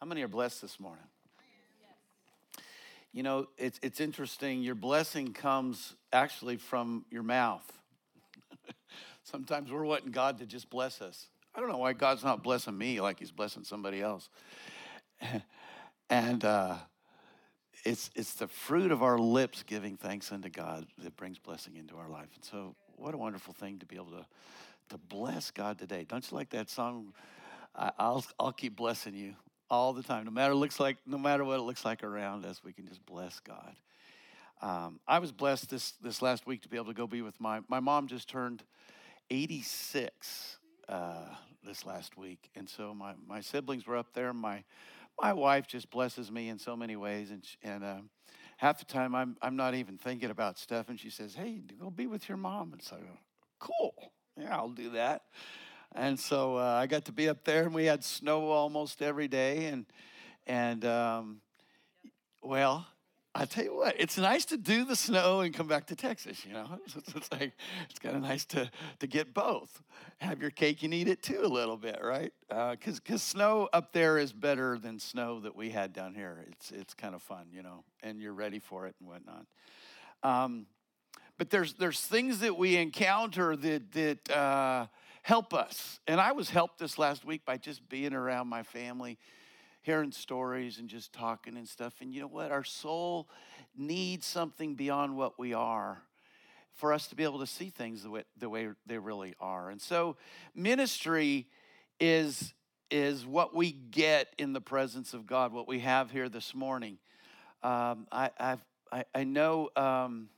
How many are blessed this morning? You know, it's, it's interesting. Your blessing comes actually from your mouth. Sometimes we're wanting God to just bless us. I don't know why God's not blessing me like He's blessing somebody else. and uh, it's, it's the fruit of our lips giving thanks unto God that brings blessing into our life. And so, what a wonderful thing to be able to, to bless God today. Don't you like that song? I, I'll, I'll keep blessing you all the time, no matter looks like, no matter what it looks like around us. We can just bless God. Um, I was blessed this this last week to be able to go be with my my mom. Just turned 86 uh, this last week, and so my my siblings were up there. My my wife just blesses me in so many ways, and and uh, half the time I'm I'm not even thinking about stuff, and she says, "Hey, go be with your mom," and so cool, yeah, I'll do that. And so uh, I got to be up there, and we had snow almost every day, and and um, well, I tell you what, it's nice to do the snow and come back to Texas. You know, it's, it's like it's kind of nice to to get both. Have your cake and eat it too a little bit, right? Because uh, because snow up there is better than snow that we had down here. It's it's kind of fun, you know, and you're ready for it and whatnot. Um, but there's there's things that we encounter that that uh, help us, and I was helped this last week by just being around my family hearing stories and just talking and stuff. And you know what? Our soul needs something beyond what we are for us to be able to see things the way, the way they really are. And so ministry is is what we get in the presence of God, what we have here this morning. Um, I, I've, I, I know, um,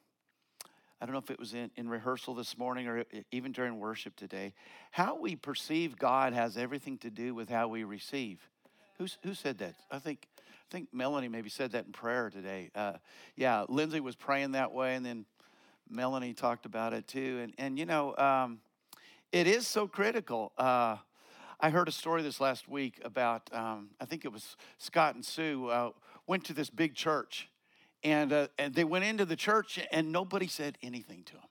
I don't know if it was in, in rehearsal this morning or even during worship today, how we perceive God has everything to do with how we receive. Who's, who said that? I think I think Melanie maybe said that in prayer today. Uh, yeah, Lindsay was praying that way, and then Melanie talked about it too. And and you know, um, it is so critical. Uh, I heard a story this last week about um, I think it was Scott and Sue uh, went to this big church, and uh, and they went into the church and nobody said anything to them.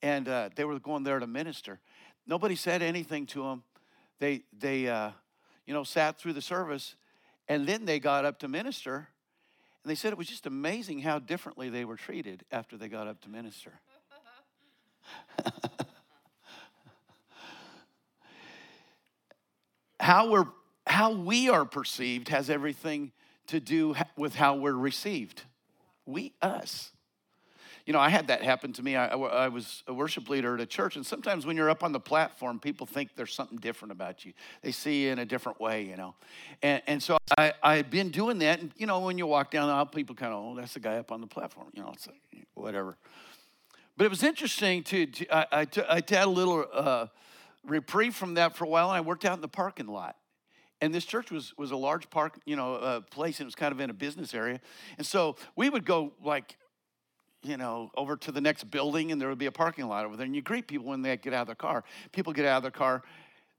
And uh, they were going there to minister. Nobody said anything to them. They they uh, you know, sat through the service, and then they got up to minister. And they said it was just amazing how differently they were treated after they got up to minister. how we're how we are perceived has everything to do with how we're received. We, us you know, I had that happen to me. I, I, was a worship leader at a church, and sometimes when you're up on the platform, people think there's something different about you. They see you in a different way, you know. And, and so I, I've been doing that. And, you know, when you walk down the aisle, people kind of, oh, that's the guy up on the platform. You know, it's like, whatever. But it was interesting to, to I had a little uh, reprieve from that for a while, and I worked out in the parking lot. And this church was, was a large park, you know, uh, place, and it was kind of in a business area. And so we would go like you know, over to the next building and there would be a parking lot over there. And you greet people when they get out of their car. People get out of their car.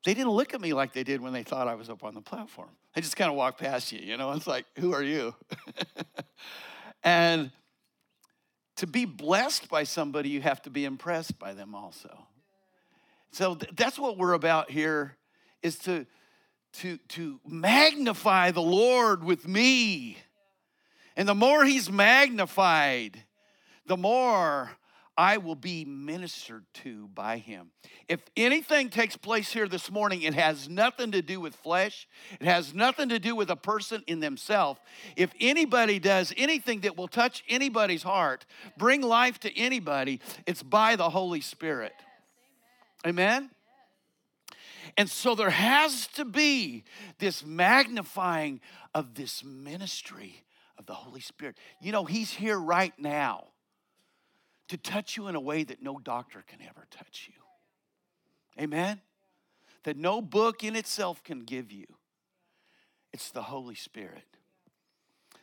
They didn't look at me like they did when they thought I was up on the platform. They just kind of walked past you, you know. It's like, who are you? and to be blessed by somebody, you have to be impressed by them also. So th- that's what we're about here is to, to, to magnify the Lord with me. And the more he's magnified, the more I will be ministered to by him. If anything takes place here this morning, it has nothing to do with flesh. It has nothing to do with a person in themselves. If anybody does anything that will touch anybody's heart, bring life to anybody, it's by the Holy Spirit. Amen? And so there has to be this magnifying of this ministry of the Holy Spirit. You know, He's here right now to touch you in a way that no doctor can ever touch you. Amen? That no book in itself can give you. It's the Holy Spirit.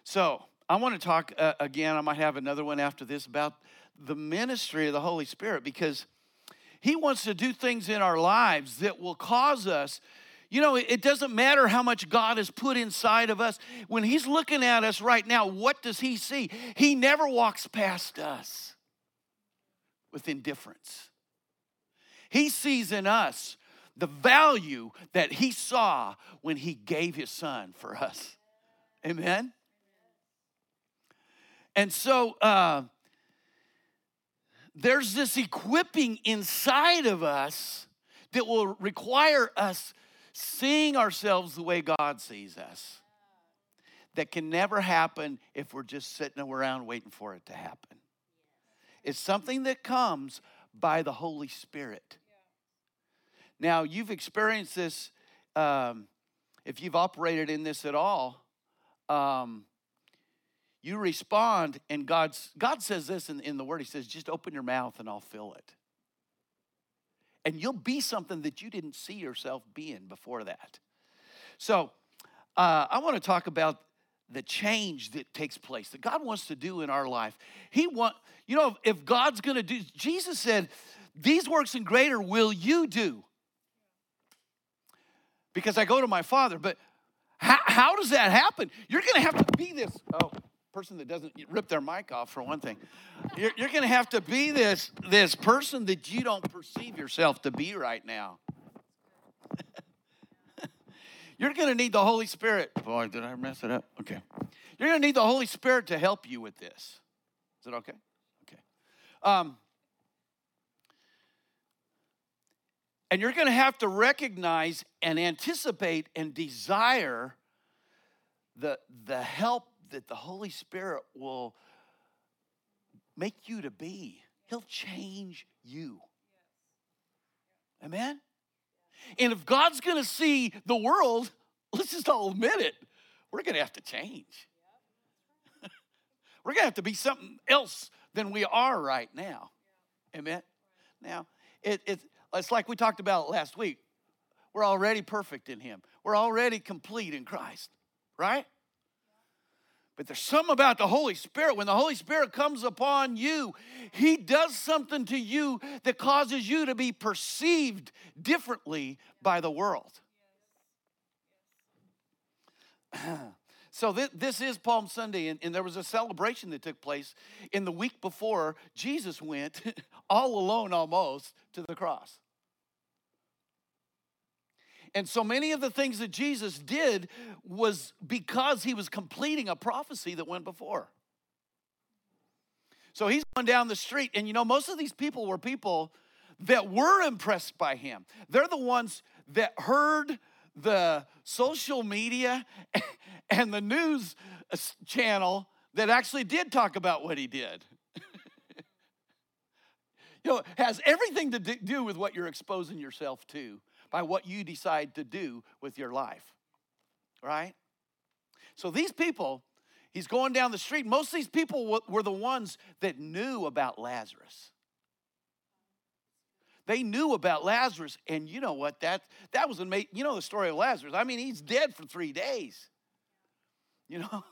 So, I want to talk uh, again. I might have another one after this about the ministry of the Holy Spirit because He wants to do things in our lives that will cause us. You know, it doesn't matter how much God has put inside of us. When He's looking at us right now, what does He see? He never walks past us with indifference. He sees in us the value that he saw when he gave his son for us. Amen? And so uh, there's this equipping inside of us that will require us seeing ourselves the way God sees us. That can never happen if we're just sitting around waiting for it to happen. It's something that comes by the Holy Spirit. Now, you've experienced this, um, if you've operated in this at all, um, you respond, and God's, God says this in, in the Word He says, just open your mouth and I'll fill it. And you'll be something that you didn't see yourself being before that. So, uh, I want to talk about the change that takes place that God wants to do in our life. He want, you know, if God's going to do, Jesus said, "These works and greater will you do." Because I go to my Father, but how, how does that happen? You're going to have to be this. Oh, person that doesn't rip their mic off for one thing. You're, you're going to have to be this this person that you don't perceive yourself to be right now. You're going to need the Holy Spirit. Boy, did I mess it up? Okay. You're going to need the Holy Spirit to help you with this. Is it okay? Okay. Um, and you're going to have to recognize and anticipate and desire the, the help that the Holy Spirit will make you to be. He'll change you. Amen? And if God's going to see the world, let's just all admit it, we're going to have to change. we're going to have to be something else than we are right now. Amen? Now, it, it, it's like we talked about last week. We're already perfect in Him, we're already complete in Christ, right? But there's something about the Holy Spirit. When the Holy Spirit comes upon you, He does something to you that causes you to be perceived differently by the world. So, this is Palm Sunday, and, and there was a celebration that took place in the week before Jesus went, all alone almost, to the cross. And so many of the things that Jesus did was because he was completing a prophecy that went before. So he's going down the street, and you know, most of these people were people that were impressed by him. They're the ones that heard the social media and the news channel that actually did talk about what he did. you know, has everything to do with what you're exposing yourself to by what you decide to do with your life. Right? So these people, he's going down the street. Most of these people were the ones that knew about Lazarus. They knew about Lazarus, and you know what? That that was amazing. You know the story of Lazarus. I mean, he's dead for three days. You know,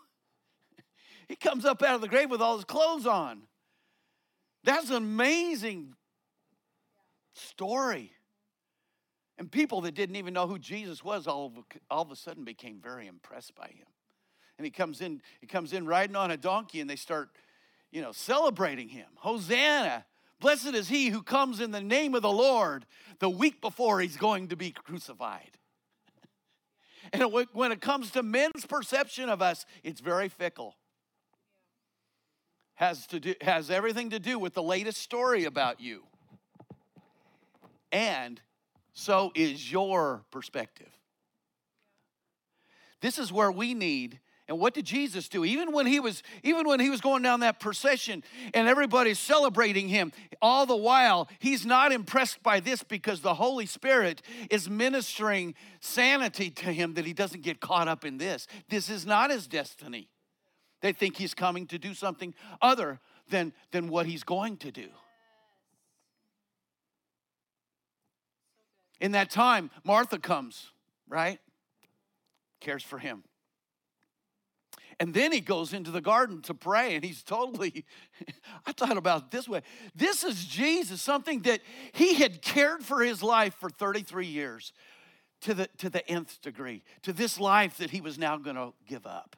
he comes up out of the grave with all his clothes on. That's an amazing story. And people that didn't even know who Jesus was all of, all of a sudden became very impressed by him. And he comes in, he comes in riding on a donkey and they start, you know, celebrating him. Hosanna! Blessed is he who comes in the name of the Lord the week before he's going to be crucified. and when it comes to men's perception of us, it's very fickle. Has, to do, has everything to do with the latest story about you. And so is your perspective. This is where we need and what did Jesus do? Even when he was even when he was going down that procession and everybody's celebrating him, all the while he's not impressed by this because the Holy Spirit is ministering sanity to him that he doesn't get caught up in this. This is not his destiny. They think he's coming to do something other than than what he's going to do. In that time, Martha comes, right? Cares for him. And then he goes into the garden to pray, and he's totally, I thought about this way. This is Jesus, something that he had cared for his life for 33 years to the, to the nth degree, to this life that he was now going to give up.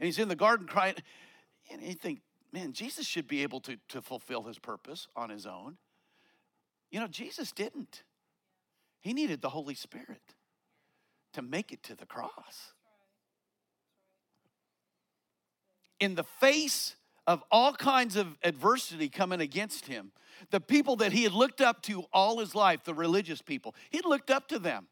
And he's in the garden crying, and you think, man, Jesus should be able to, to fulfill his purpose on his own. You know, Jesus didn't. He needed the Holy Spirit to make it to the cross. In the face of all kinds of adversity coming against him, the people that he had looked up to all his life, the religious people, he'd looked up to them.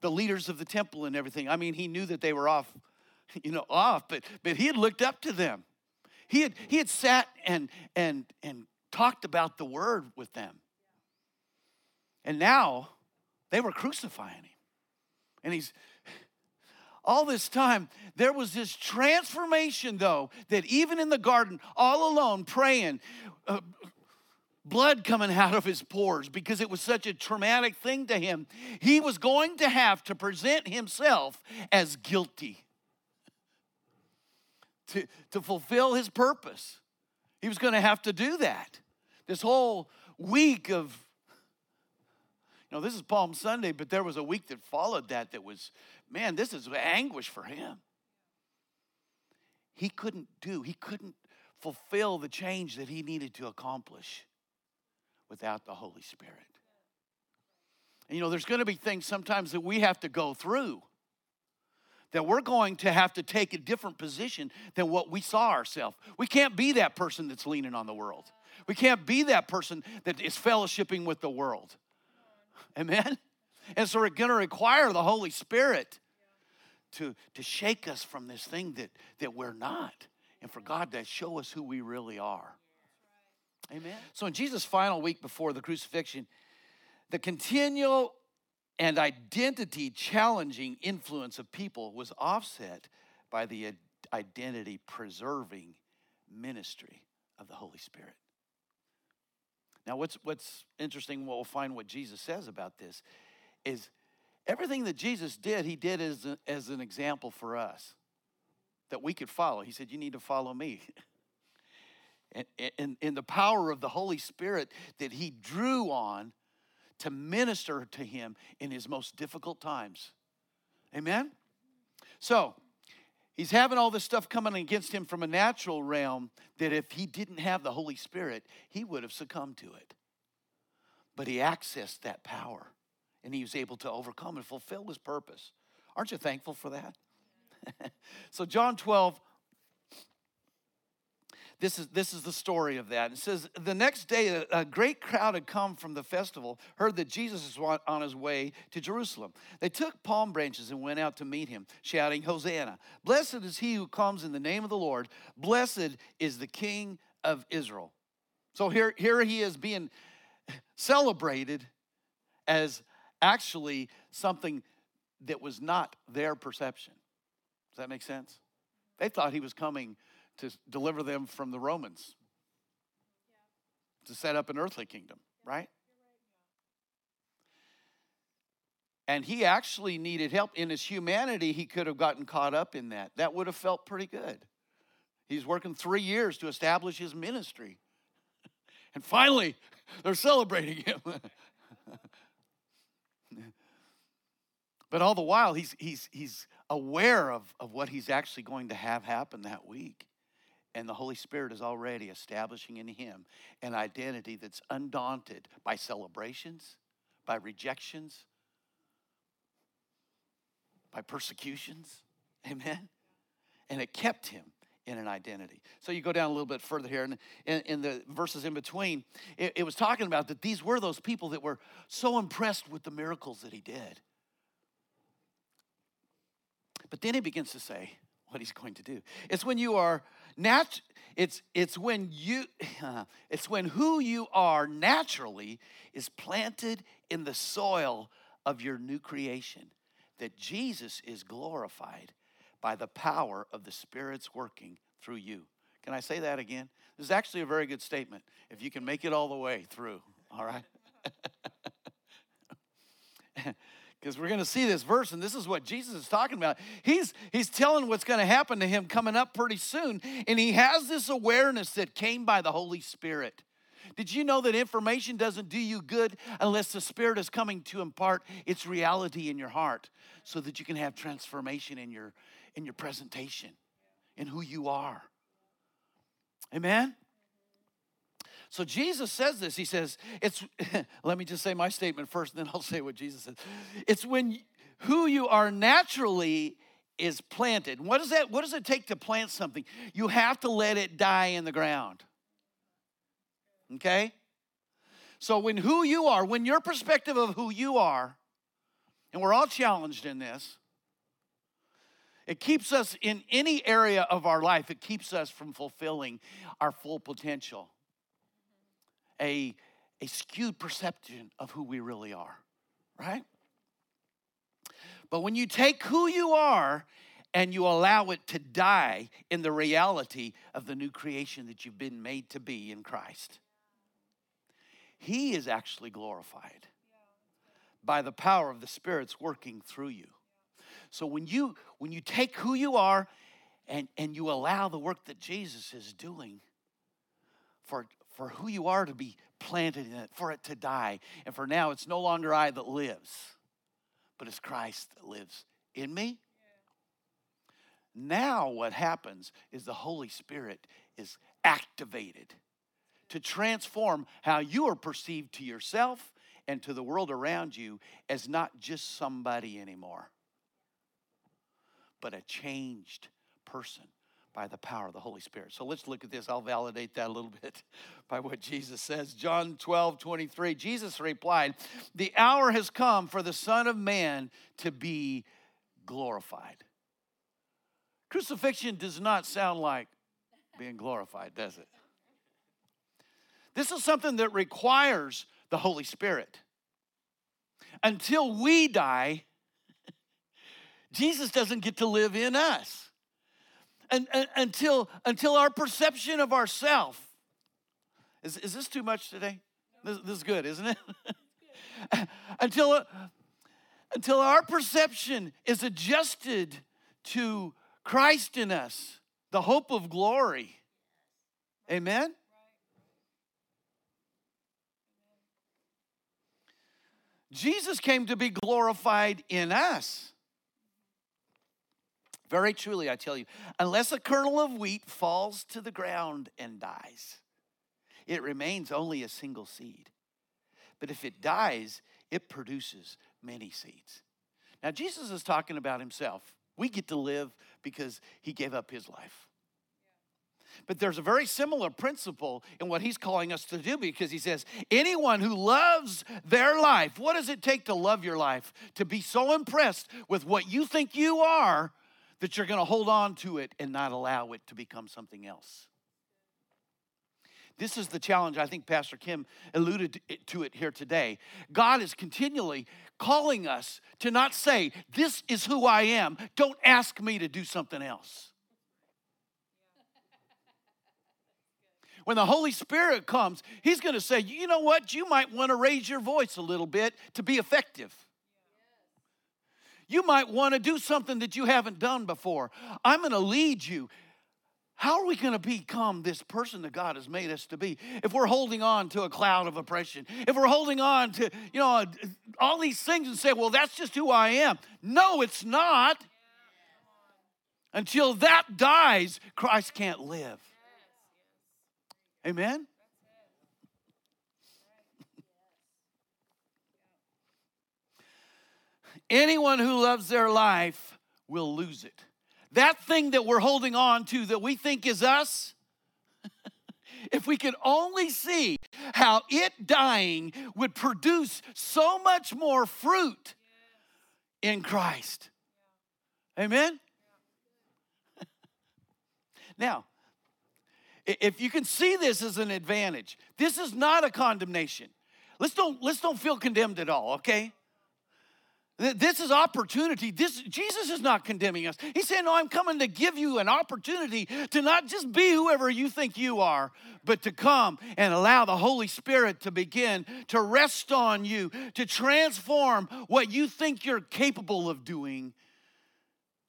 The leaders of the temple and everything. I mean, he knew that they were off, you know, off, but but he had looked up to them. He had he had sat and and and talked about the word with them. And now they were crucifying him. And he's all this time, there was this transformation, though, that even in the garden, all alone, praying, uh, blood coming out of his pores because it was such a traumatic thing to him, he was going to have to present himself as guilty to, to fulfill his purpose. He was going to have to do that. This whole week of you know, this is Palm Sunday, but there was a week that followed that that was, man, this is anguish for him. He couldn't do, he couldn't fulfill the change that he needed to accomplish without the Holy Spirit. And you know, there's going to be things sometimes that we have to go through that we're going to have to take a different position than what we saw ourselves. We can't be that person that's leaning on the world. We can't be that person that is fellowshipping with the world. Amen? And so we're going to require the Holy Spirit to, to shake us from this thing that, that we're not and for God to show us who we really are. Amen. So in Jesus' final week before the crucifixion, the continual and identity challenging influence of people was offset by the identity preserving ministry of the Holy Spirit. Now, what's, what's interesting, what we'll find what Jesus says about this, is everything that Jesus did, he did as, a, as an example for us that we could follow. He said, You need to follow me. and, and, and the power of the Holy Spirit that he drew on to minister to him in his most difficult times. Amen? So, He's having all this stuff coming against him from a natural realm that if he didn't have the Holy Spirit, he would have succumbed to it. But he accessed that power and he was able to overcome and fulfill his purpose. Aren't you thankful for that? so, John 12, this is, this is the story of that. It says, The next day, a, great crowd had come from the festival, heard that Jesus was on his way to Jerusalem. They took palm branches and went out to meet him, shouting, Hosanna! Blessed is he who comes in the name of the Lord. Blessed is the King of Israel. So here, here he is being celebrated as actually something that was not their perception. Does that make sense? They thought he was coming to deliver them from the Romans, to set up an earthly kingdom, right? And he actually needed help. In his humanity, he could have gotten caught up in that. That would have felt pretty good. He's working three years to establish his ministry. And finally, they're celebrating him. but all the while, he's, he's, he's aware of, of what he's actually going to have happen that week. And the Holy Spirit is already establishing in him an identity that's undaunted by celebrations, by rejections, by persecutions. Amen. And it kept him in an identity. So you go down a little bit further here, and in, in the verses in between, it, it was talking about that these were those people that were so impressed with the miracles that he did. But then he begins to say what he's going to do. It's when you are nat it's it's when you it's when who you are naturally is planted in the soil of your new creation that Jesus is glorified by the power of the Spirit's working through you. Can I say that again? This is actually a very good statement if you can make it all the way through, all right? because we're going to see this verse and this is what jesus is talking about. He's he's telling what's going to happen to him coming up pretty soon and he has this awareness that came by the holy spirit. Did you know that information doesn't do you good unless the spirit is coming to impart its reality in your heart so that you can have transformation in your in your presentation in who you are? Amen So Jesus says this. He says, it's, let me just say my statement first, and then I'll say what Jesus says. It's when who you are naturally is planted. What does that what does it take to plant something? You have to let it die in the ground. Okay? So when who you are, when your perspective of who you are, and we're all challenged in this, it keeps us in any area of our life, it keeps us from fulfilling our full potential. A, a skewed perception of who we really are, right? But when you take who you are and you allow it to die in the reality of the new creation that you've been made to be in Christ, He is actually glorified by the power of the Spirit's working through you. So when you when you take who you are and, and you allow the work that Jesus is doing for, for who you are to be planted in it, for it to die, and for now it's no longer I that lives but it's Christ that lives in me. Now, what happens is the Holy Spirit is activated to transform how you are perceived to yourself and to the world around you as not just somebody anymore, but a changed person by the power of the Holy Spirit. So let's look at this. I'll validate that a little bit by what Jesus says. John 12, 23. Jesus replied, The hour has come for the Son of Man to be glorified. Crucifixion does not sound like being glorified, does it? This is something that requires the Holy Spirit. Until we die, Jesus doesn't get to live in us and, and, until, until our perception of ourself. Is, is this too much today? This, this is good, isn't it? until, until our perception is adjusted to Christ in us, the hope of glory. Amen? Jesus came to be glorified in us. Very truly, I tell you, unless a kernel of wheat falls to the ground and dies, it remains only a single seed. But if it dies, it produces many seeds. Now, Jesus is talking about himself. We get to live because he gave up his life. But there's a very similar principle in what he's calling us to do because he says, anyone who loves their life, what does it take to love your life? To be so impressed with what you think you are that you're going to hold on to it and not allow it to become something else. This is the challenge. I think Pastor Kim alluded to it here today. God is continually calling us to not say, This is who I am. Don't ask me to do something else. When the Holy Spirit comes, He's going to say, You know what? You might want to raise your voice a little bit to be effective. You might want to do something that you haven't done before. I'm going to lead you. How are we going to become this person that God has made us to be if we're holding on to a cloud of oppression? If we're holding on to, you know, all these things and say, well, that's just who I am. No, it's not. Until that dies, Christ can't live. Amen? Anyone who loves their life will lose it. That thing that we're holding on to that we think is us, if we could only see how it dying would produce so much more fruit in Christ. Amen? now, if you can see this as an advantage, this is not a condemnation. Let's don't, let's don't feel condemned at all, okay? This is opportunity. This Jesus is not condemning us. He's saying, "No, I'm coming to give you an opportunity to not just be whoever you think you are, but to come and allow the Holy Spirit to begin to rest on you, to transform what you think you're capable of doing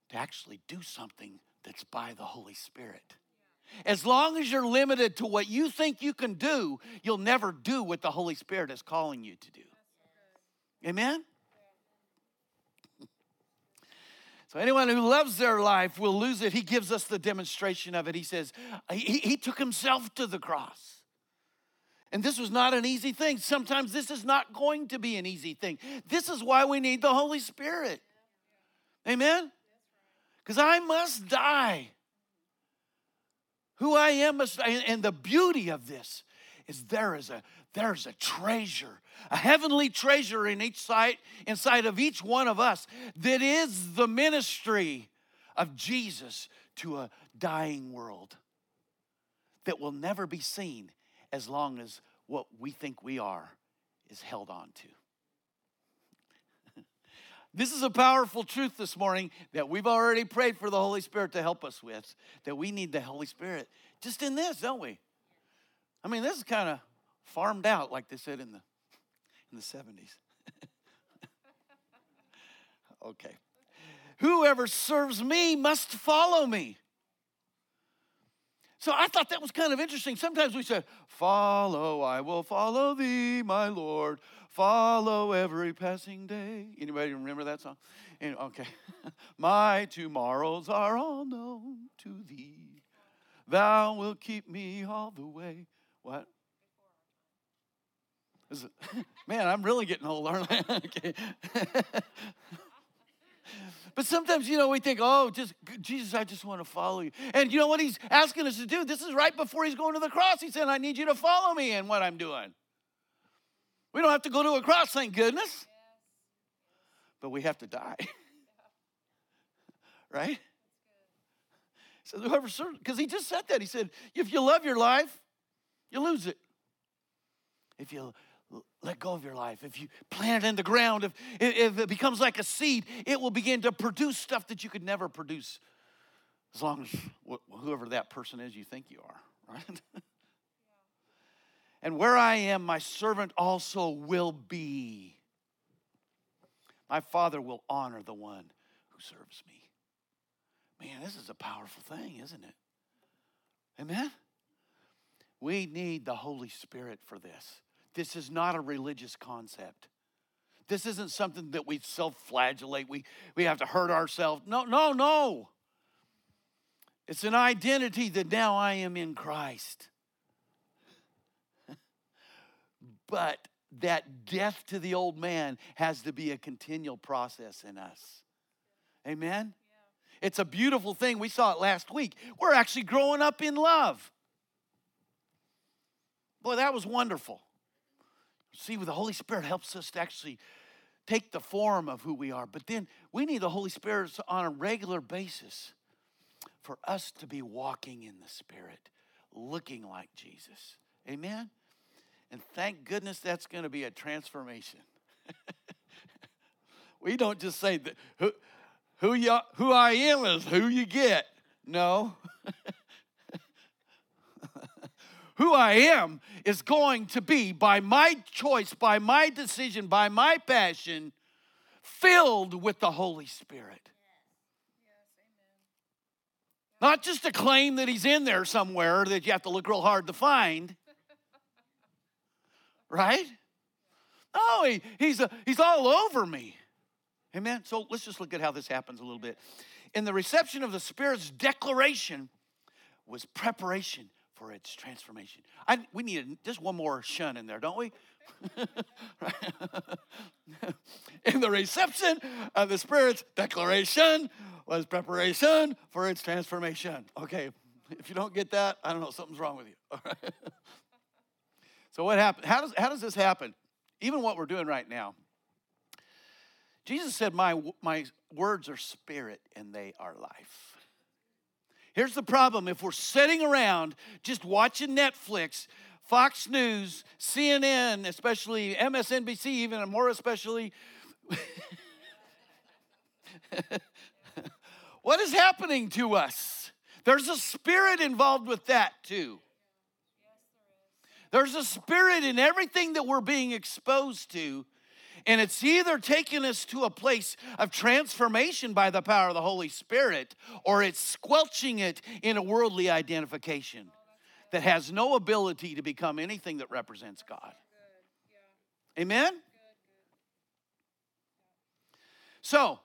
to actually do something that's by the Holy Spirit." As long as you're limited to what you think you can do, you'll never do what the Holy Spirit is calling you to do. Amen? So, anyone who loves their life will lose it. He gives us the demonstration of it. He says, He, he took himself to the cross. And this was not an easy thing. Sometimes this is not going to be an easy thing. This is why we need the Holy Spirit. Amen? Because I must die. Who I am must, and the beauty of this is there is a there's a treasure, a heavenly treasure in each side, inside of each one of us that is the ministry of Jesus to a dying world that will never be seen as long as what we think we are is held on to. This is a powerful truth this morning that we've already prayed for the Holy Spirit to help us with, that we need the Holy Spirit just in this, don't we? I mean, this is kind of farmed out, like they said in the in the 70s. okay. Whoever serves me must follow me. So I thought that was kind of interesting. Sometimes we say, Follow, I will follow thee, my Lord. Follow every passing day. Anybody remember that song? Okay. my tomorrows are all known to thee. Thou wilt keep me all the way. What? Man, I'm really getting old, aren't I? But sometimes, you know, we think, oh, just Jesus, I just want to follow you. And you know what he's asking us to do? This is right before he's going to the cross. He said, I need you to follow me in what I'm doing. We don't have to go to a cross, thank goodness. But we have to die. right? So whoever because he just said that. He said, if you love your life, you lose it. If you let go of your life, if you plant it in the ground, if, if it becomes like a seed, it will begin to produce stuff that you could never produce as long as whoever that person is you think you are, right? and where I am, my servant also will be. My Father will honor the one who serves me. Man, this is a powerful thing, isn't it? Amen? We need the Holy Spirit for this. This is not a religious concept. This isn't something that we self flagellate, we, we have to hurt ourselves. No, no, no. It's an identity that now I am in Christ. but that death to the old man has to be a continual process in us. Amen? Yeah. It's a beautiful thing. We saw it last week. We're actually growing up in love. Boy, that was wonderful. See, the Holy Spirit helps us to actually take the form of who we are. But then we need the Holy Spirit on a regular basis for us to be walking in the Spirit, looking like Jesus. Amen? And thank goodness that's going to be a transformation. we don't just say that who, who, you, who I am is who you get. No. who I am is going to be, by my choice, by my decision, by my passion, filled with the Holy Spirit. Not just a claim that he's in there somewhere that you have to look real hard to find. right? No, he, he's, a, he's all over me. Amen. So let's just look at how this happens a little bit. In the reception of the Spirit's declaration was preparation for its transformation. I, we need just one more shun in there, don't we? in the reception of the Spirit's declaration was preparation for its transformation. Okay, if you don't get that, I don't know, something's wrong with you. All right. so, what happened? How does, how does this happen? Even what we're doing right now. Jesus said, My, my words are spirit and they are life. Here's the problem if we're sitting around just watching Netflix, Fox News, CNN, especially MSNBC, even more especially, what is happening to us? There's a spirit involved with that too. There's a spirit in everything that we're being exposed to and it's either taking us to a place of transformation by the power of the Holy Spirit, or it's squelching it in a worldly identification that has no ability to become anything that represents God. Amen? So,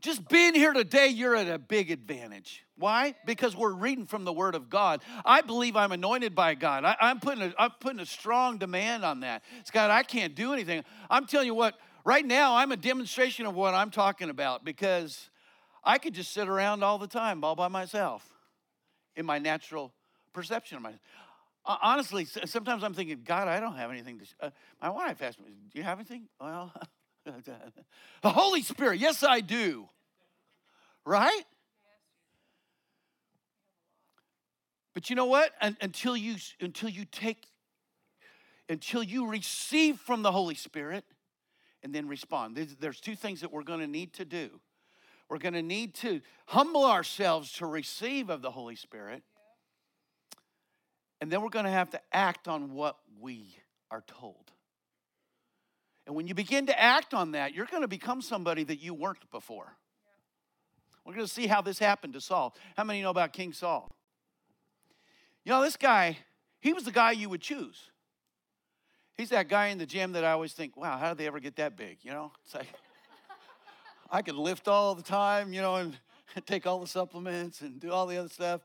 just being here today, you're at a big advantage. Why? Because we're reading from the Word of God. I believe I'm anointed by God. I, am putting a, I'm putting a strong demand on that. Scott, I can't do anything. I'm telling you what, right now, I'm a demonstration of what I'm talking about because I could just sit around all the time all by myself in my natural perception of myself. Honestly, sometimes I'm thinking, God, I don't have anything to. Uh, my wife asked me, Do you have anything? Well, the Holy Spirit, yes, I do. Right? But you know what? Until you until you take until you receive from the Holy Spirit and then respond. There's two things that we're going to need to do. We're going to need to humble ourselves to receive of the Holy Spirit. And then we're going to have to act on what we are told. And when you begin to act on that, you're going to become somebody that you weren't before. We're going to see how this happened to Saul. How many know about King Saul? You know, this guy, he was the guy you would choose. He's that guy in the gym that I always think, wow, how did they ever get that big? You know, it's like, I could lift all the time, you know, and take all the supplements and do all the other stuff.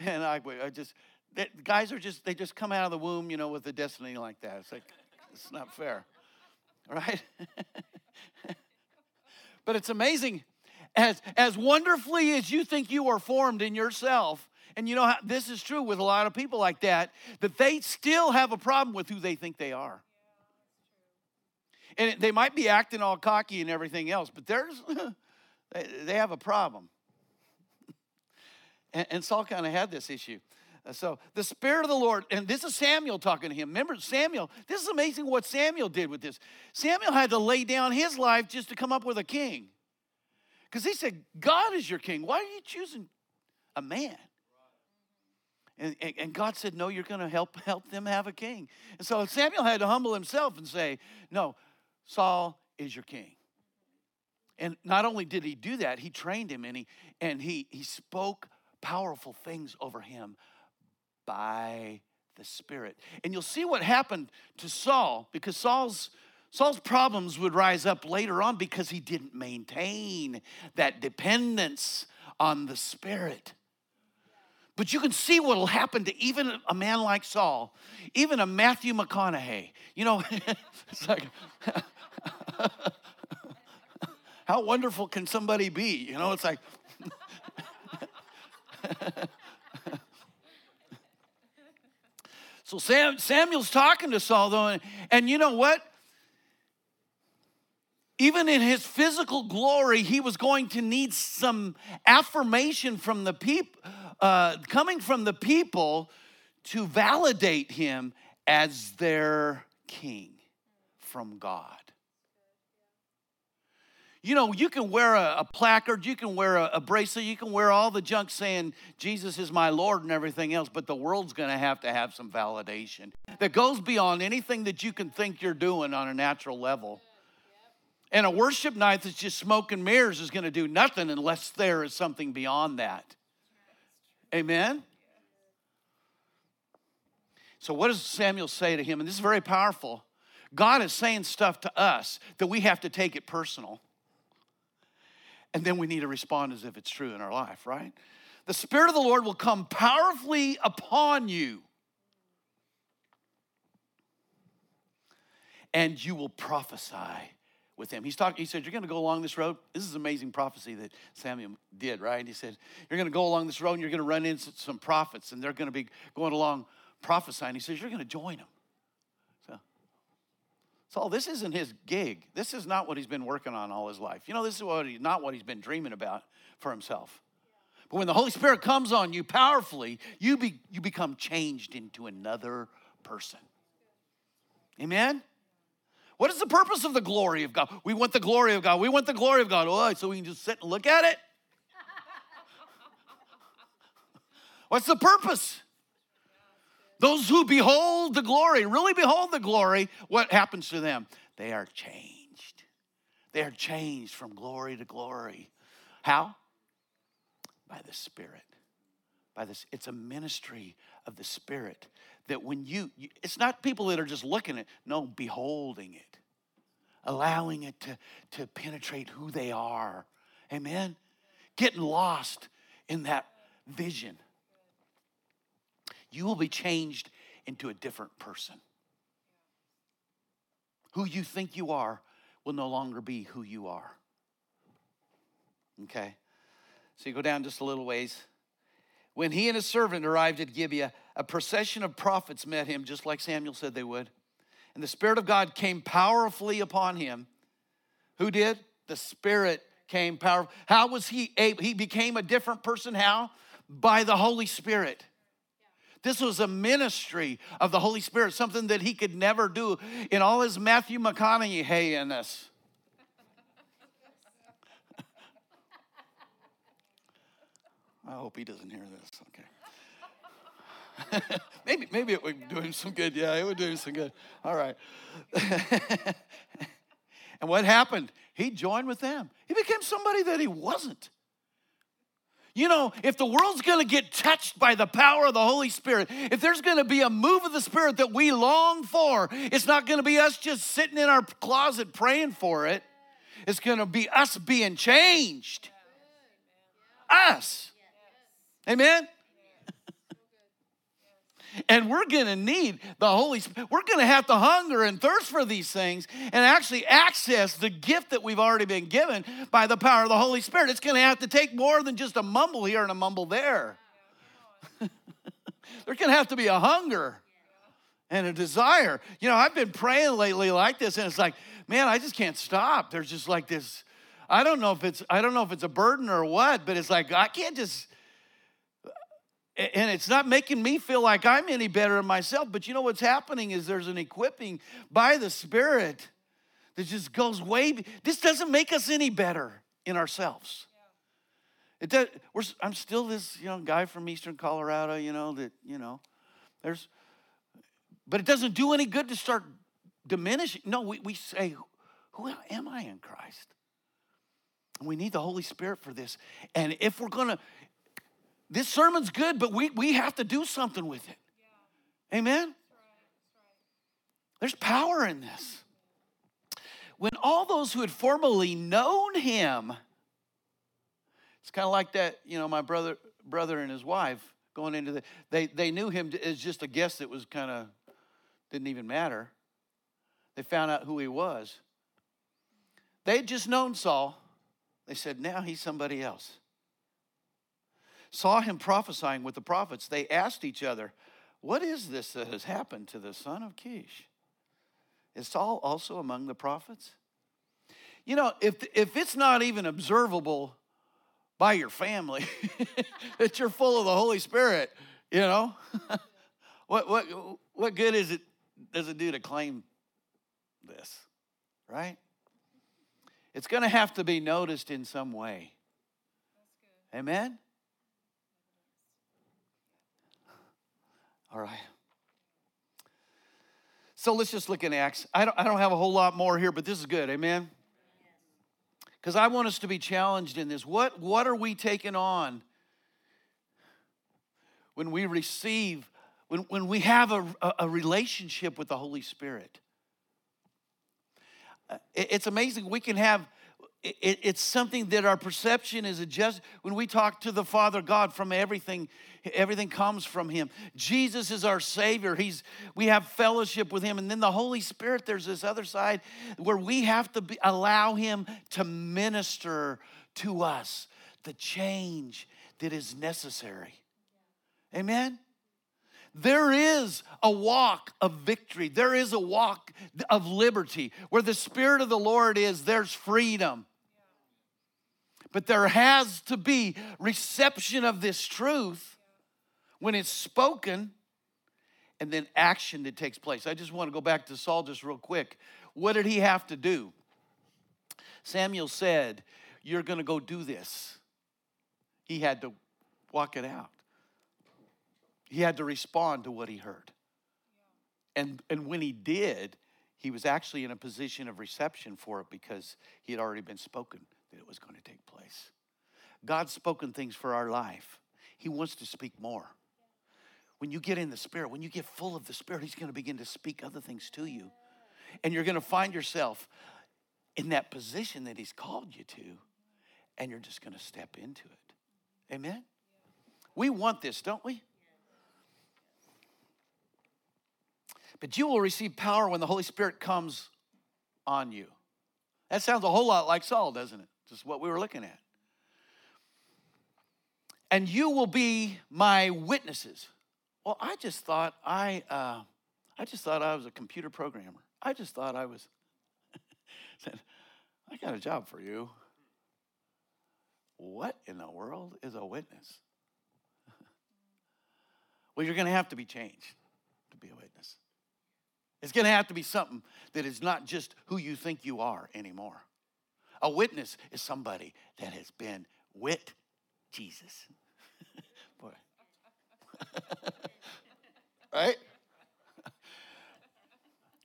And I, I just, guys are just, they just come out of the womb, you know, with a destiny like that. It's like, it's not fair right? but it's amazing as as wonderfully as you think you are formed in yourself and you know this is true with a lot of people like that that they still have a problem with who they think they are and they might be acting all cocky and everything else but there's they have a problem and, and saul kind of had this issue uh, so the Spirit of the Lord, and this is Samuel talking to him. Remember, Samuel, this is amazing what Samuel did with this. Samuel had to lay down his life just to come up with a king. Because he said, God is your king. Why are you choosing a man? And, and, and God said, No, you're going to help help them have a king. And so Samuel had to humble himself and say, No, Saul is your king. And not only did he do that, he trained him and he and he he spoke powerful things over him by the Spirit. And you'll see what happened to Saul because Saul's Saul's problems would rise up later on because he didn't maintain that dependence on the Spirit. But you can see what will happen to even a man like Saul, even a Matthew McConaughey. You know, it's like, how wonderful can somebody be? You know, it's like, So Sam, Samuel's talking to Saul, though, and, and you know what? Even in his physical glory, he was going to need some affirmation from the people, uh, coming from the people to validate him as their king from God. You know, you can wear a, a placard, you can wear a, a, bracelet, you can wear all the junk saying Jesus is my Lord and everything else, but the world's gonna have to have some validation that goes beyond anything that you can think you're doing on a natural level. And a worship night that's just smoke and mirrors is gonna do nothing unless there is something beyond that. Amen? So, what does Samuel say to him? And this is very powerful. God is saying stuff to us that we have to take it personal. And then we need to respond as if it's true in our life, right? The Spirit of the Lord will come powerfully upon you. And you will prophesy with him. He's talking, he said, You're gonna go along this road. This is amazing prophecy that Samuel did, right? He said, You're gonna go along this road and you're gonna run into some prophets, and they're gonna be going along prophesying. He says, You're gonna join them. So Saul, this isn't his gig. This is not what he's been working on all his life. You know, this is what he, not what he's been dreaming about for himself. But when the Holy Spirit comes on you powerfully, you, be, you become changed into another person. Amen? What is the purpose of the glory of God? We want the glory of God. We want the glory of God. Oh, so we can just sit and look at it? What's the purpose? Those who behold the glory, really behold the glory, what happens to them? They are changed. They are changed from glory to glory. How? By the Spirit. By this, it's a ministry of the Spirit that when you, you it's not people that are just looking at, no, beholding it, allowing it to, to penetrate who they are Amen? Getting lost in that vision. You will be changed into a different person. Who you think you are will no longer be who you are. Okay? So you go down just a little ways. When he and his servant arrived at Gibeah, a procession of prophets met him, just like Samuel said they would. And the Spirit of God came powerfully upon him. Who did? The Spirit came powerful. How was he able? He became a different person. How? By the Holy Spirit. This was a ministry of the Holy Spirit, something that he could never do in all his Matthew McConaughey in. I hope he doesn't hear this. Okay. maybe maybe it would do him some good. Yeah, it would do him some good. All right. and what happened? He joined with them. He became somebody that he wasn't. You know, if the world's gonna get touched by the power of the Holy Spirit, if there's gonna be a move of the Spirit that we long for, it's not gonna be us just sitting in our closet praying for it. It's gonna be us being changed. Us. Amen? And we're going to need the Holy Spirit. We're going to have to hunger and thirst for these things and actually access the gift that we've already been given by the power of the Holy Spirit. It's going to have to take more than just a mumble here and a mumble there. There's going to have to be a hunger and a desire. You know, I've been praying lately like this, and it's like, man, I just can't stop. There's just like this. I don't know if it's I don't know if it's a burden or what, but it's like I can't just and it's not making me feel like I'm any better myself. But you know what's happening is there's an equipping by the Spirit that just goes way. This doesn't make us any better in ourselves. It does, we're, I'm still this you know guy from Eastern Colorado. You know that you know there's, but it doesn't do any good to start diminishing. No, we, we say, who am I in Christ? And we need the Holy Spirit for this. And if we're gonna, this sermon's good, but we, we have to do something with it. Yeah. Amen? That's right. That's right. There's power in this. When all those who had formerly known him, it's kind of like that, you know, my brother, brother and his wife going into the, they, they knew him as just a guest that was kind of, didn't even matter. They found out who he was. They had just known Saul. They said, now he's somebody else saw him prophesying with the prophets, they asked each other, What is this that has happened to the son of Kish? Is Saul also among the prophets? You know, if, if it's not even observable by your family that you're full of the Holy Spirit, you know, what, what, what good is it, does it do to claim this, right? It's going to have to be noticed in some way. Amen? All right. So let's just look in Acts. I don't, I don't have a whole lot more here, but this is good. Amen? Because I want us to be challenged in this. What, what are we taking on when we receive, when, when we have a, a relationship with the Holy Spirit? It's amazing. We can have it, it's something that our perception is adjusted when we talk to the father god from everything everything comes from him jesus is our savior he's we have fellowship with him and then the holy spirit there's this other side where we have to be, allow him to minister to us the change that is necessary amen there is a walk of victory. There is a walk of liberty. Where the Spirit of the Lord is, there's freedom. But there has to be reception of this truth when it's spoken and then action that takes place. I just want to go back to Saul just real quick. What did he have to do? Samuel said, You're going to go do this. He had to walk it out, he had to respond to what he heard. And, and when he did, he was actually in a position of reception for it because he had already been spoken that it was going to take place. God's spoken things for our life. He wants to speak more. When you get in the Spirit, when you get full of the Spirit, He's going to begin to speak other things to you. And you're going to find yourself in that position that He's called you to and you're just going to step into it. Amen? We want this, don't we? But you will receive power when the Holy Spirit comes on you. That sounds a whole lot like Saul, doesn't it? Just what we were looking at. And you will be my witnesses. Well, I just thought I, uh, I just thought I was a computer programmer. I just thought I was. said, I got a job for you. What in the world is a witness? well, you're going to have to be changed to be a witness. It's going to have to be something that is not just who you think you are anymore. A witness is somebody that has been with Jesus. Right?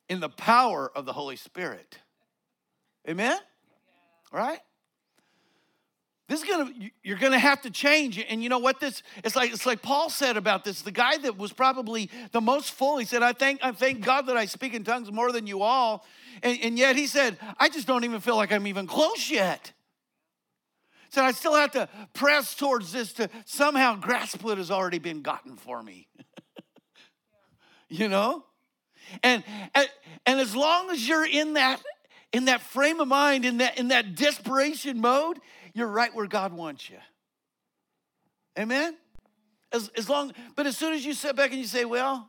In the power of the Holy Spirit. Amen? Right? This is gonna you're gonna have to change. And you know what this it's like it's like Paul said about this. The guy that was probably the most full, he said, I thank I thank God that I speak in tongues more than you all. And, and yet he said, I just don't even feel like I'm even close yet. Said I still have to press towards this to somehow grasp what has already been gotten for me. you know? And, and and as long as you're in that in that frame of mind, in that in that desperation mode, you're right where God wants you. Amen? As, as long, but as soon as you sit back and you say, well,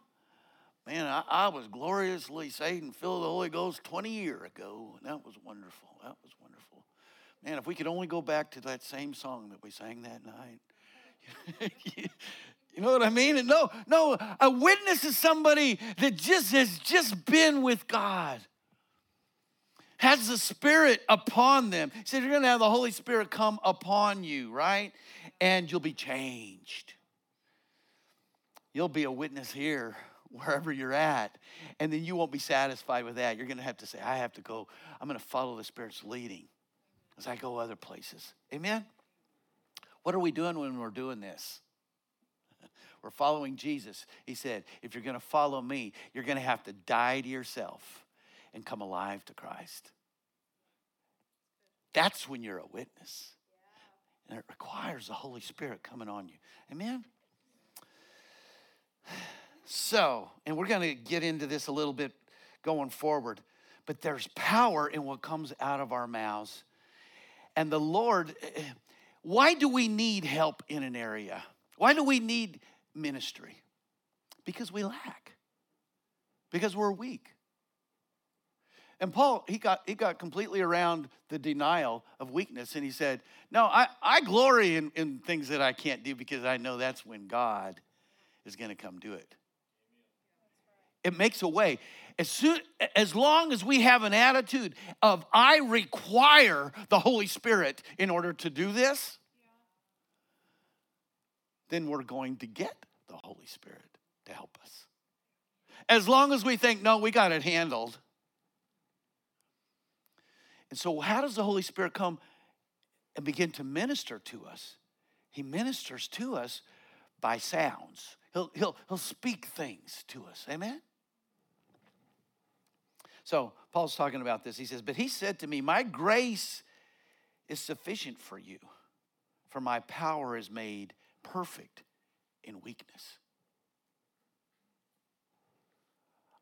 man, I, I was gloriously saved and filled with the Holy Ghost 20 years ago, and that was wonderful. That was wonderful. Man, if we could only go back to that same song that we sang that night. you know what I mean? And no, no, a witness is somebody that just has just been with God has the Spirit upon them. He said, You're to have the Holy Spirit come upon you, right? And you'll be changed. You'll be a witness here, wherever you're at. And then you won't be satisfied with that. You're going to have to say, I have to go, I'm going to follow the Spirit's leading as I go other places. Amen? What are we doing when we're doing this? We're following Jesus. He said, if you're going to follow me, you're going to have to die to yourself and come alive to Christ. That's when you're a witness. And it requires the Holy Spirit coming on you. Amen? So, and we're going to get into this a little bit going forward, but there's power in what comes out of our mouths. And the Lord, why do we need help in an area? Why do we need ministry? Because we lack, because we're weak. And Paul, he got, he got completely around the denial of weakness and he said, No, I, I glory in, in things that I can't do because I know that's when God is going to come do it. It makes a way. As, soon, as long as we have an attitude of, I require the Holy Spirit in order to do this, then we're going to get the Holy Spirit to help us. As long as we think, no, we got it handled, and so, how does the Holy Spirit come and begin to minister to us? He ministers to us by sounds. He'll, he'll, he'll speak things to us. Amen? So, Paul's talking about this. He says, But he said to me, My grace is sufficient for you, for my power is made perfect in weakness.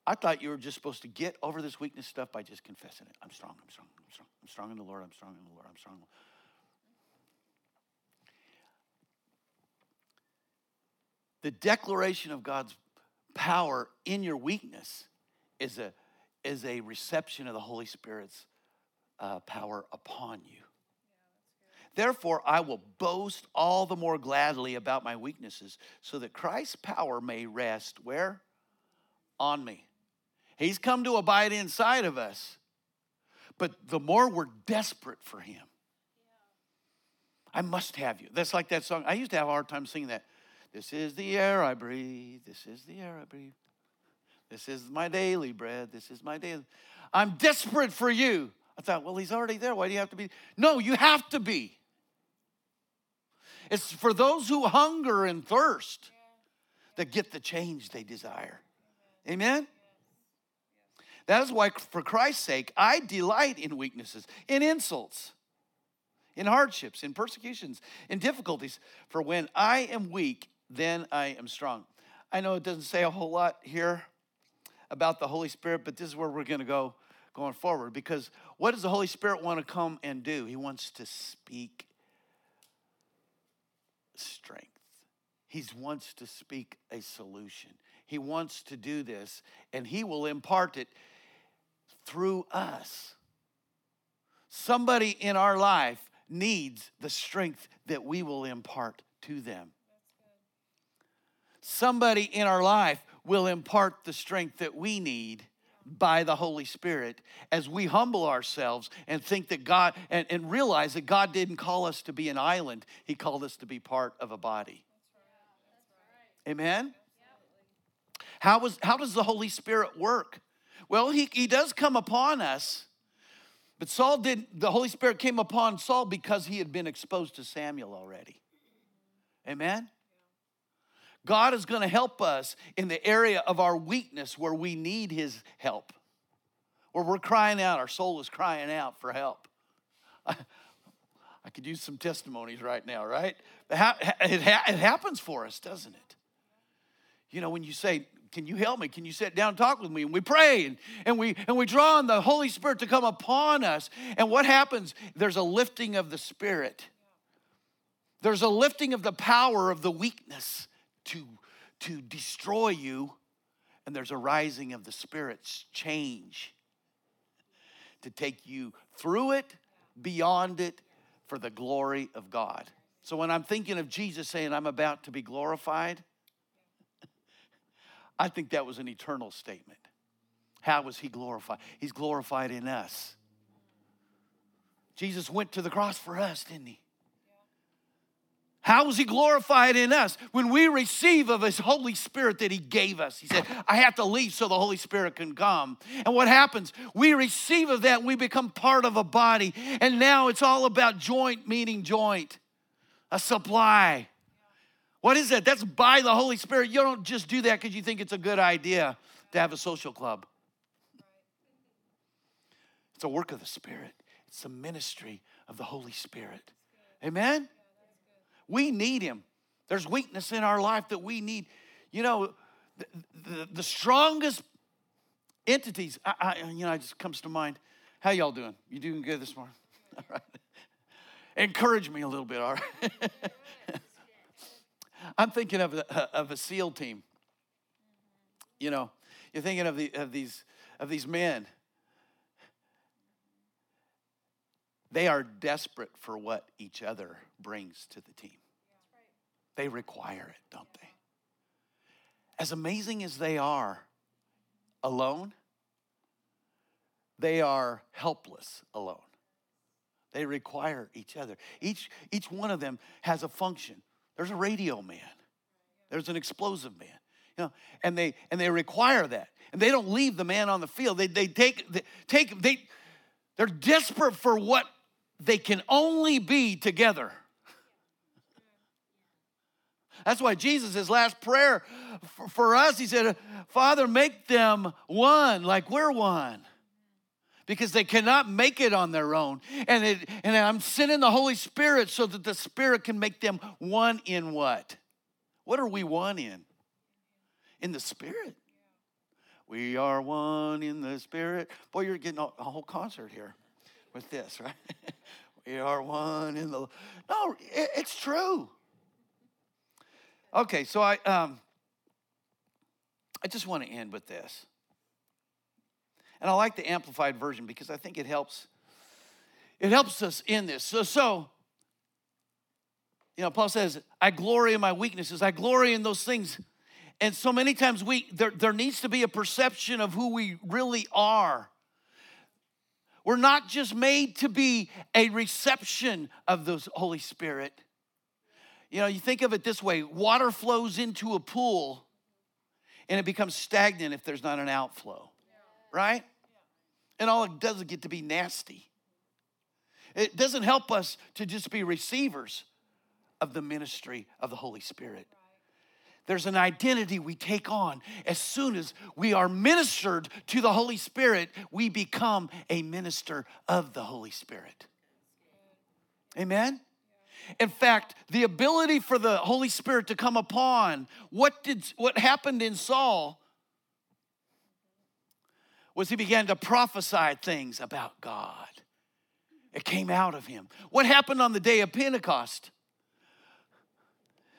I thought you were just supposed to get over this weakness stuff by just confessing it. I'm strong, I'm strong, I'm strong, I'm strong in the Lord, I'm strong in the Lord, I'm strong. The declaration of God's power in your weakness is a, is a reception of the Holy Spirit's uh, power upon you. Therefore, I will boast all the more gladly about my weaknesses, so that Christ's power may rest where? On me. He's come to abide inside of us. But the more we're desperate for Him, I must have you. That's like that song. I used to have a hard time singing that. This is the air I breathe. This is the air I breathe. This is my daily bread. This is my daily. I'm desperate for you. I thought, well, he's already there. Why do you have to be? No, you have to be. It's for those who hunger and thirst that get the change they desire. Amen? That is why, for Christ's sake, I delight in weaknesses, in insults, in hardships, in persecutions, in difficulties. For when I am weak, then I am strong. I know it doesn't say a whole lot here about the Holy Spirit, but this is where we're going to go going forward because what does the Holy Spirit want to come and do? He wants to speak strength. He wants to speak a solution. He wants to do this, and He will impart it through us. Somebody in our life needs the strength that we will impart to them. Somebody in our life will impart the strength that we need by the Holy Spirit as we humble ourselves and think that God and, and realize that God didn't call us to be an island, He called us to be part of a body. Amen? How, was, how does the Holy Spirit work? Well, he, he does come upon us, but Saul did the Holy Spirit came upon Saul because he had been exposed to Samuel already. Amen? God is going to help us in the area of our weakness where we need His help, where we're crying out, our soul is crying out for help. I, could use some testimonies right now, right? It, it happens for us, doesn't it? You know, when you say, Can you help me? Can you sit down and talk with me? And we pray and, and, we, and we draw on the Holy Spirit to come upon us. And what happens? There's a lifting of the Spirit, there's a lifting of the power of the weakness to, to destroy you, and there's a rising of the Spirit's change to take you through it, beyond it, for the glory of God. So when I'm thinking of Jesus saying, I'm about to be glorified, I think that was an eternal statement. How was he glorified? He's glorified in us. Jesus went to the cross for us, didn't he? How is he glorified in us? When we receive of his Holy Spirit that he gave us. He said, I have to leave so the Holy Spirit can come. And what happens? We receive of that, we become part of a body. And now it's all about joint meaning joint, a supply. What is that? That's by the Holy Spirit. You don't just do that because you think it's a good idea to have a social club. It's a work of the Spirit, it's a ministry of the Holy Spirit. Amen? We need Him. There's weakness in our life that we need. You know, the, the, the strongest entities, I, I, you know, it just comes to mind. How y'all doing? You doing good this morning? All right. Encourage me a little bit, all right? I'm thinking of a, uh, of a SEAL team. You know, you're thinking of, the, of, these, of these men. They are desperate for what each other brings to the team. They require it, don't they? As amazing as they are alone, they are helpless alone. They require each other. Each, each one of them has a function. There's a radio man. There's an explosive man. You know, and they and they require that. And they don't leave the man on the field. They, they take they take they they're desperate for what they can only be together. That's why Jesus, his last prayer for us, he said, Father, make them one like we're one. Because they cannot make it on their own. And, it, and I'm sending the Holy Spirit so that the Spirit can make them one in what? What are we one in? In the Spirit. We are one in the Spirit. Boy, you're getting a, a whole concert here with this, right? we are one in the. No, it, it's true. Okay, so I um, I just want to end with this. And I like the amplified version because I think it helps it helps us in this. So so you know, Paul says, I glory in my weaknesses. I glory in those things. And so many times we there, there needs to be a perception of who we really are. We're not just made to be a reception of the Holy Spirit you know, you think of it this way water flows into a pool and it becomes stagnant if there's not an outflow, right? And all it does is get to be nasty. It doesn't help us to just be receivers of the ministry of the Holy Spirit. There's an identity we take on. As soon as we are ministered to the Holy Spirit, we become a minister of the Holy Spirit. Amen? In fact, the ability for the Holy Spirit to come upon, what did what happened in Saul was he began to prophesy things about God. It came out of him. What happened on the day of Pentecost?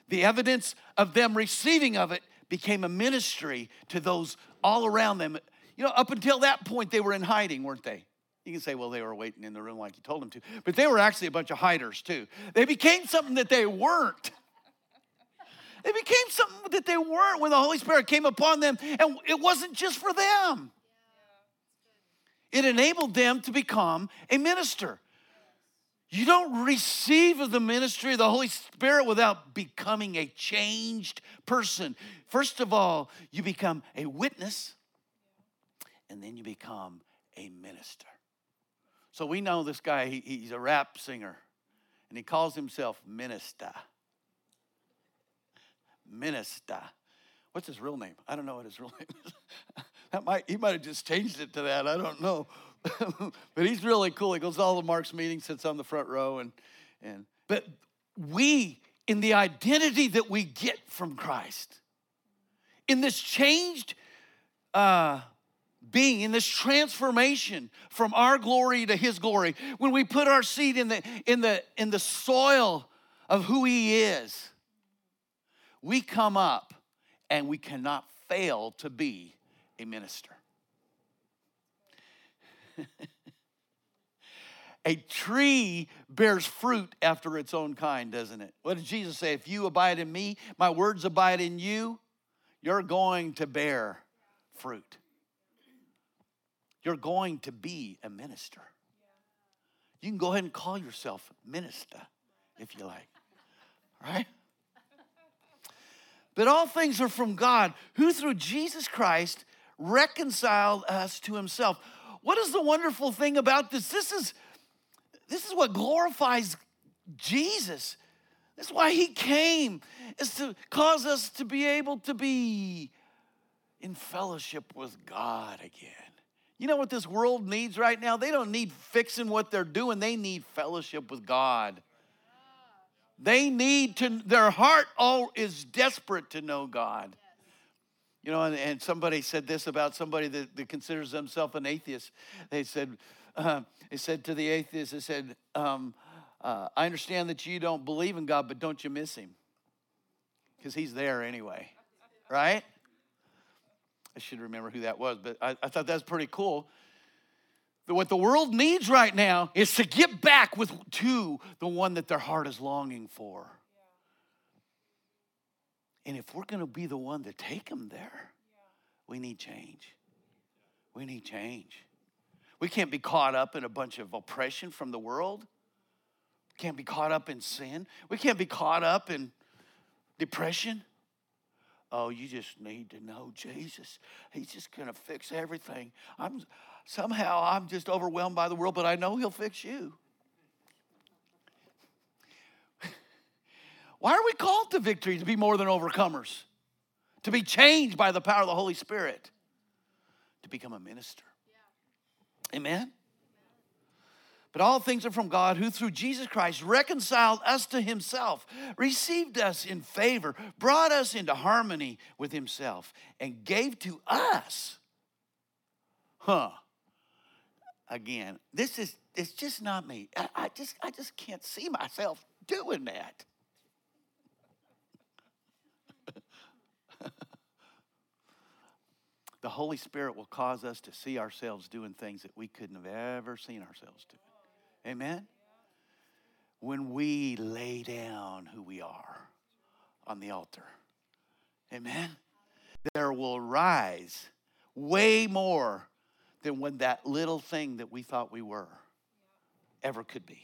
The evidence of them receiving of it became a ministry to those all around them. You know, up until that point, they were in hiding, weren't they? You can say, well, they were waiting in the room like you told them to, but they were actually a bunch of hiders too. They became something that they weren't. They became something that they weren't when the Holy Spirit came upon them, and it wasn't just for them. It enabled them to become a minister. You don't receive the ministry of the Holy Spirit without becoming a changed person. First of all, you become a witness, and then you become a minister. So we know this guy, he, he's a rap singer, and he calls himself Minister. Minister. What's his real name? I don't know what his real name is. that might he might have just changed it to that. I don't know. but he's really cool. He goes to all the Mark's meetings, sits on the front row, and and but we in the identity that we get from Christ, in this changed uh, being, in this transformation from our glory to his glory, when we put our seed in the, in the, in the soil of who he is, we come up and we cannot fail to be a minister. a tree bears fruit after its own kind, doesn't it? What did Jesus say? If you abide in me, my words abide in you, you're going to bear fruit you're going to be a minister. You can go ahead and call yourself minister if you like, right? But all things are from God, who through Jesus Christ reconciled us to himself. What is the wonderful thing about this? This is this is what glorifies Jesus. That's why he came, is to cause us to be able to be in fellowship with God again. You know what this world needs right now? They don't need fixing what they're doing, they need fellowship with God. They need to, their heart all is desperate to know God. You know, and, and somebody said this about somebody that, that considers themselves an atheist. They said, uh, they said to the atheist, they said, um, uh, I understand that you don't believe in God, but don't you miss him? Because he's there anyway, right? I should remember who that was, but I, I thought that's pretty cool. That what the world needs right now is to get back with to the one that their heart is longing for. And if we're going to be the one to take them there, we need change. We need change. We can't be caught up in a bunch of oppression from the world. We can't be caught up in sin. We can't be caught up in depression. Oh, you just need to know Jesus. He's just going to fix everything. I'm somehow I'm just overwhelmed by the world, but I know he'll fix you. Why are we called to victory to be more than overcomers? To be changed by the power of the Holy Spirit, to become a minister. Yeah. Amen. But all things are from God, who through Jesus Christ reconciled us to himself, received us in favor, brought us into harmony with himself, and gave to us. Huh. Again, this is it's just not me. I, I just I just can't see myself doing that. the Holy Spirit will cause us to see ourselves doing things that we couldn't have ever seen ourselves doing. Amen? When we lay down who we are on the altar. Amen? There will rise way more than when that little thing that we thought we were ever could be.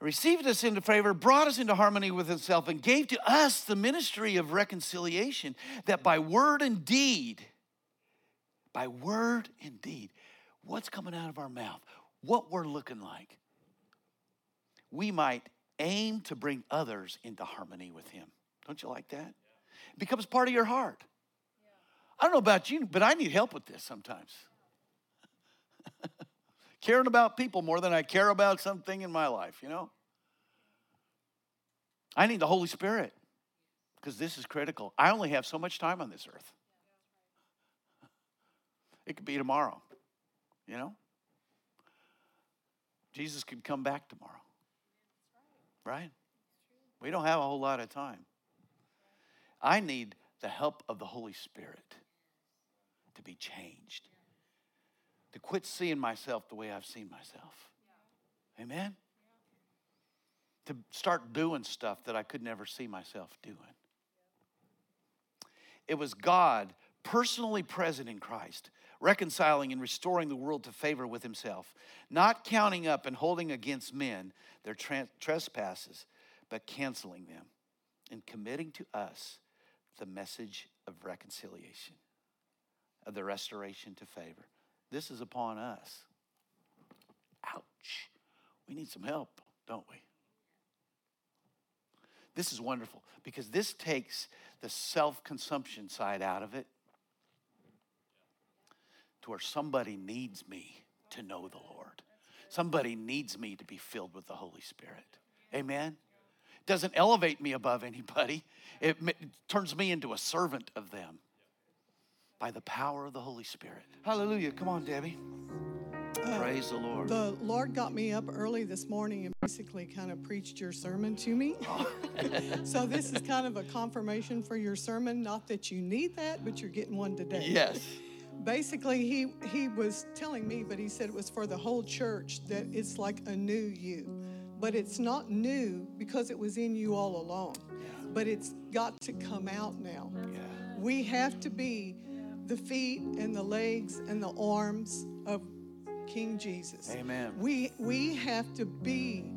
Received us into favor, brought us into harmony with Himself, and gave to us the ministry of reconciliation, that by word and deed, by word and deed, what's coming out of our mouth, what we're looking like, we might aim to bring others into harmony with Him. Don't you like that? It becomes part of your heart. I don't know about you, but I need help with this sometimes. caring about people more than I care about something in my life, you know? I need the Holy Spirit because this is critical. I only have so much time on this earth. It could be tomorrow, you know? Jesus could come back tomorrow, right? We don't have a whole lot of time. I need the help of the Holy Spirit to be changed, to quit seeing myself the way I've seen myself. Amen? To start doing stuff that I could never see myself doing. It was God personally present in Christ, reconciling and restoring the world to favor with himself, not counting up and holding against men their trespasses, but canceling them and committing to us the message of reconciliation, of the restoration to favor. This is upon us. Ouch. We need some help, don't we? This is wonderful because this takes the self consumption side out of it to where somebody needs me to know the Lord. Somebody needs me to be filled with the Holy Spirit. Amen? Doesn't elevate me above anybody, it turns me into a servant of them by the power of the Holy Spirit. Hallelujah. Come on, Debbie. Uh, Praise the Lord. The Lord got me up early this morning and basically kind of preached your sermon to me. Oh. so this is kind of a confirmation for your sermon. Not that you need that, but you're getting one today. Yes. Basically, he he was telling me, but he said it was for the whole church that it's like a new you, but it's not new because it was in you all along. Yeah. But it's got to come out now. Yeah. We have to be the feet and the legs and the arms of King Jesus. Amen. We we have to be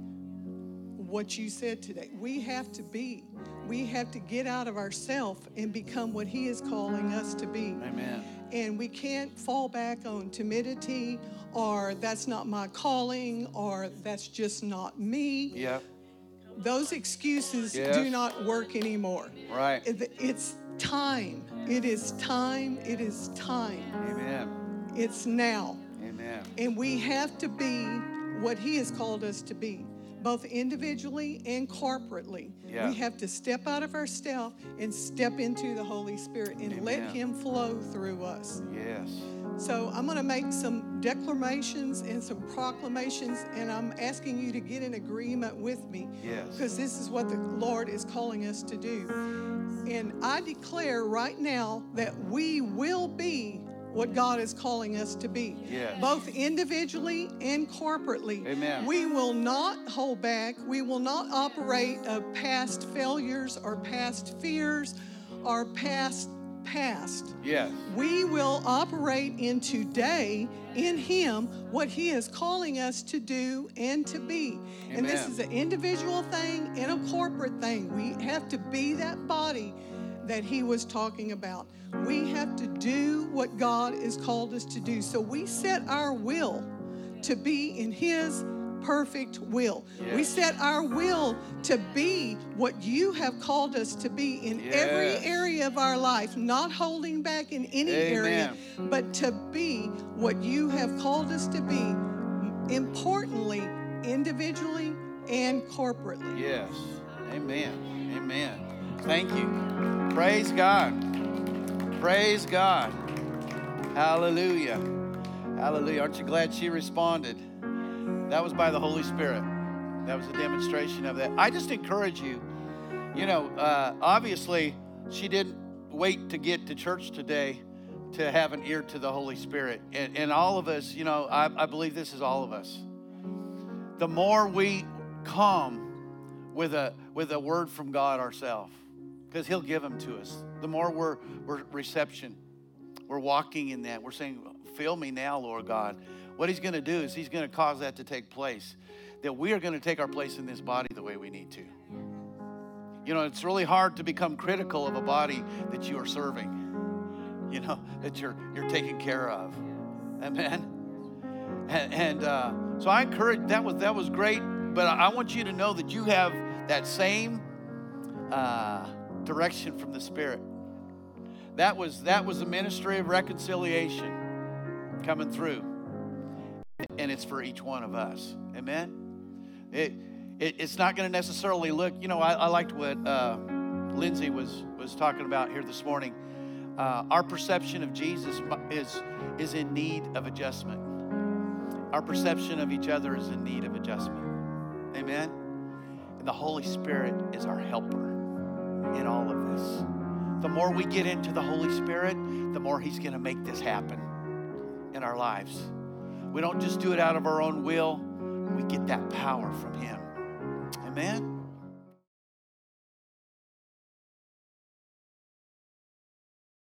what you said today. We have to be. We have to get out of ourself and become what he is calling us to be. Amen. And we can't fall back on timidity or that's not my calling or that's just not me. Yeah. Those excuses yes. do not work anymore. Right. It's time. It is time. It is time. Amen. It's now. Amen. And we have to be what He has called us to be, both individually and corporately. Yeah. We have to step out of ourselves and step into the Holy Spirit and Amen. let Him flow through us. Yes. So I'm going to make some declarations and some proclamations, and I'm asking you to get in agreement with me. Yes. Because this is what the Lord is calling us to do. And I declare right now that we will be what God is calling us to be, yes. both individually and corporately. Amen. We will not hold back. We will not operate of past failures or past fears or past past. Yes. We will operate in today in Him what He is calling us to do and to be. Amen. And this is an individual thing and a corporate thing. We have to be that body that He was talking about. We have to do what God has called us to do. So we set our will to be in His perfect will. Yes. We set our will to be what you have called us to be in yes. every area of our life, not holding back in any Amen. area, but to be what you have called us to be, importantly, individually and corporately. Yes. Amen. Amen. Thank you. Praise God. Praise God. Hallelujah. Hallelujah. Aren't you glad she responded? That was by the Holy Spirit. That was a demonstration of that. I just encourage you, you know, uh, obviously, she didn't wait to get to church today to have an ear to the Holy Spirit. And, and all of us, you know, I, I believe this is all of us. The more we come with a, with a word from God ourselves, because He'll give them to us, the more we're, we're reception, we're walking in that. We're saying, Fill me now, Lord God. What he's going to do is he's going to cause that to take place. That we are going to take our place in this body the way we need to. You know, it's really hard to become critical of a body that you are serving. You know, that you're you're taking care of. Amen. And, and uh, so I encourage that was that was great. But I want you to know that you have that same uh, direction from the Spirit. That was that was a ministry of reconciliation coming through. and it's for each one of us. Amen? It, it it's not going to necessarily look, you know, I, I liked what uh, Lindsay was, was talking about here this morning. Uh, our perception of Jesus is, is in need of adjustment. Our perception of each other is in need of adjustment. Amen? And the Holy Spirit is our helper in all of this. The more we get into the Holy Spirit, the more He's going to make this happen in our lives. We don't just do it out of our own will, we get that power from Him. Amen?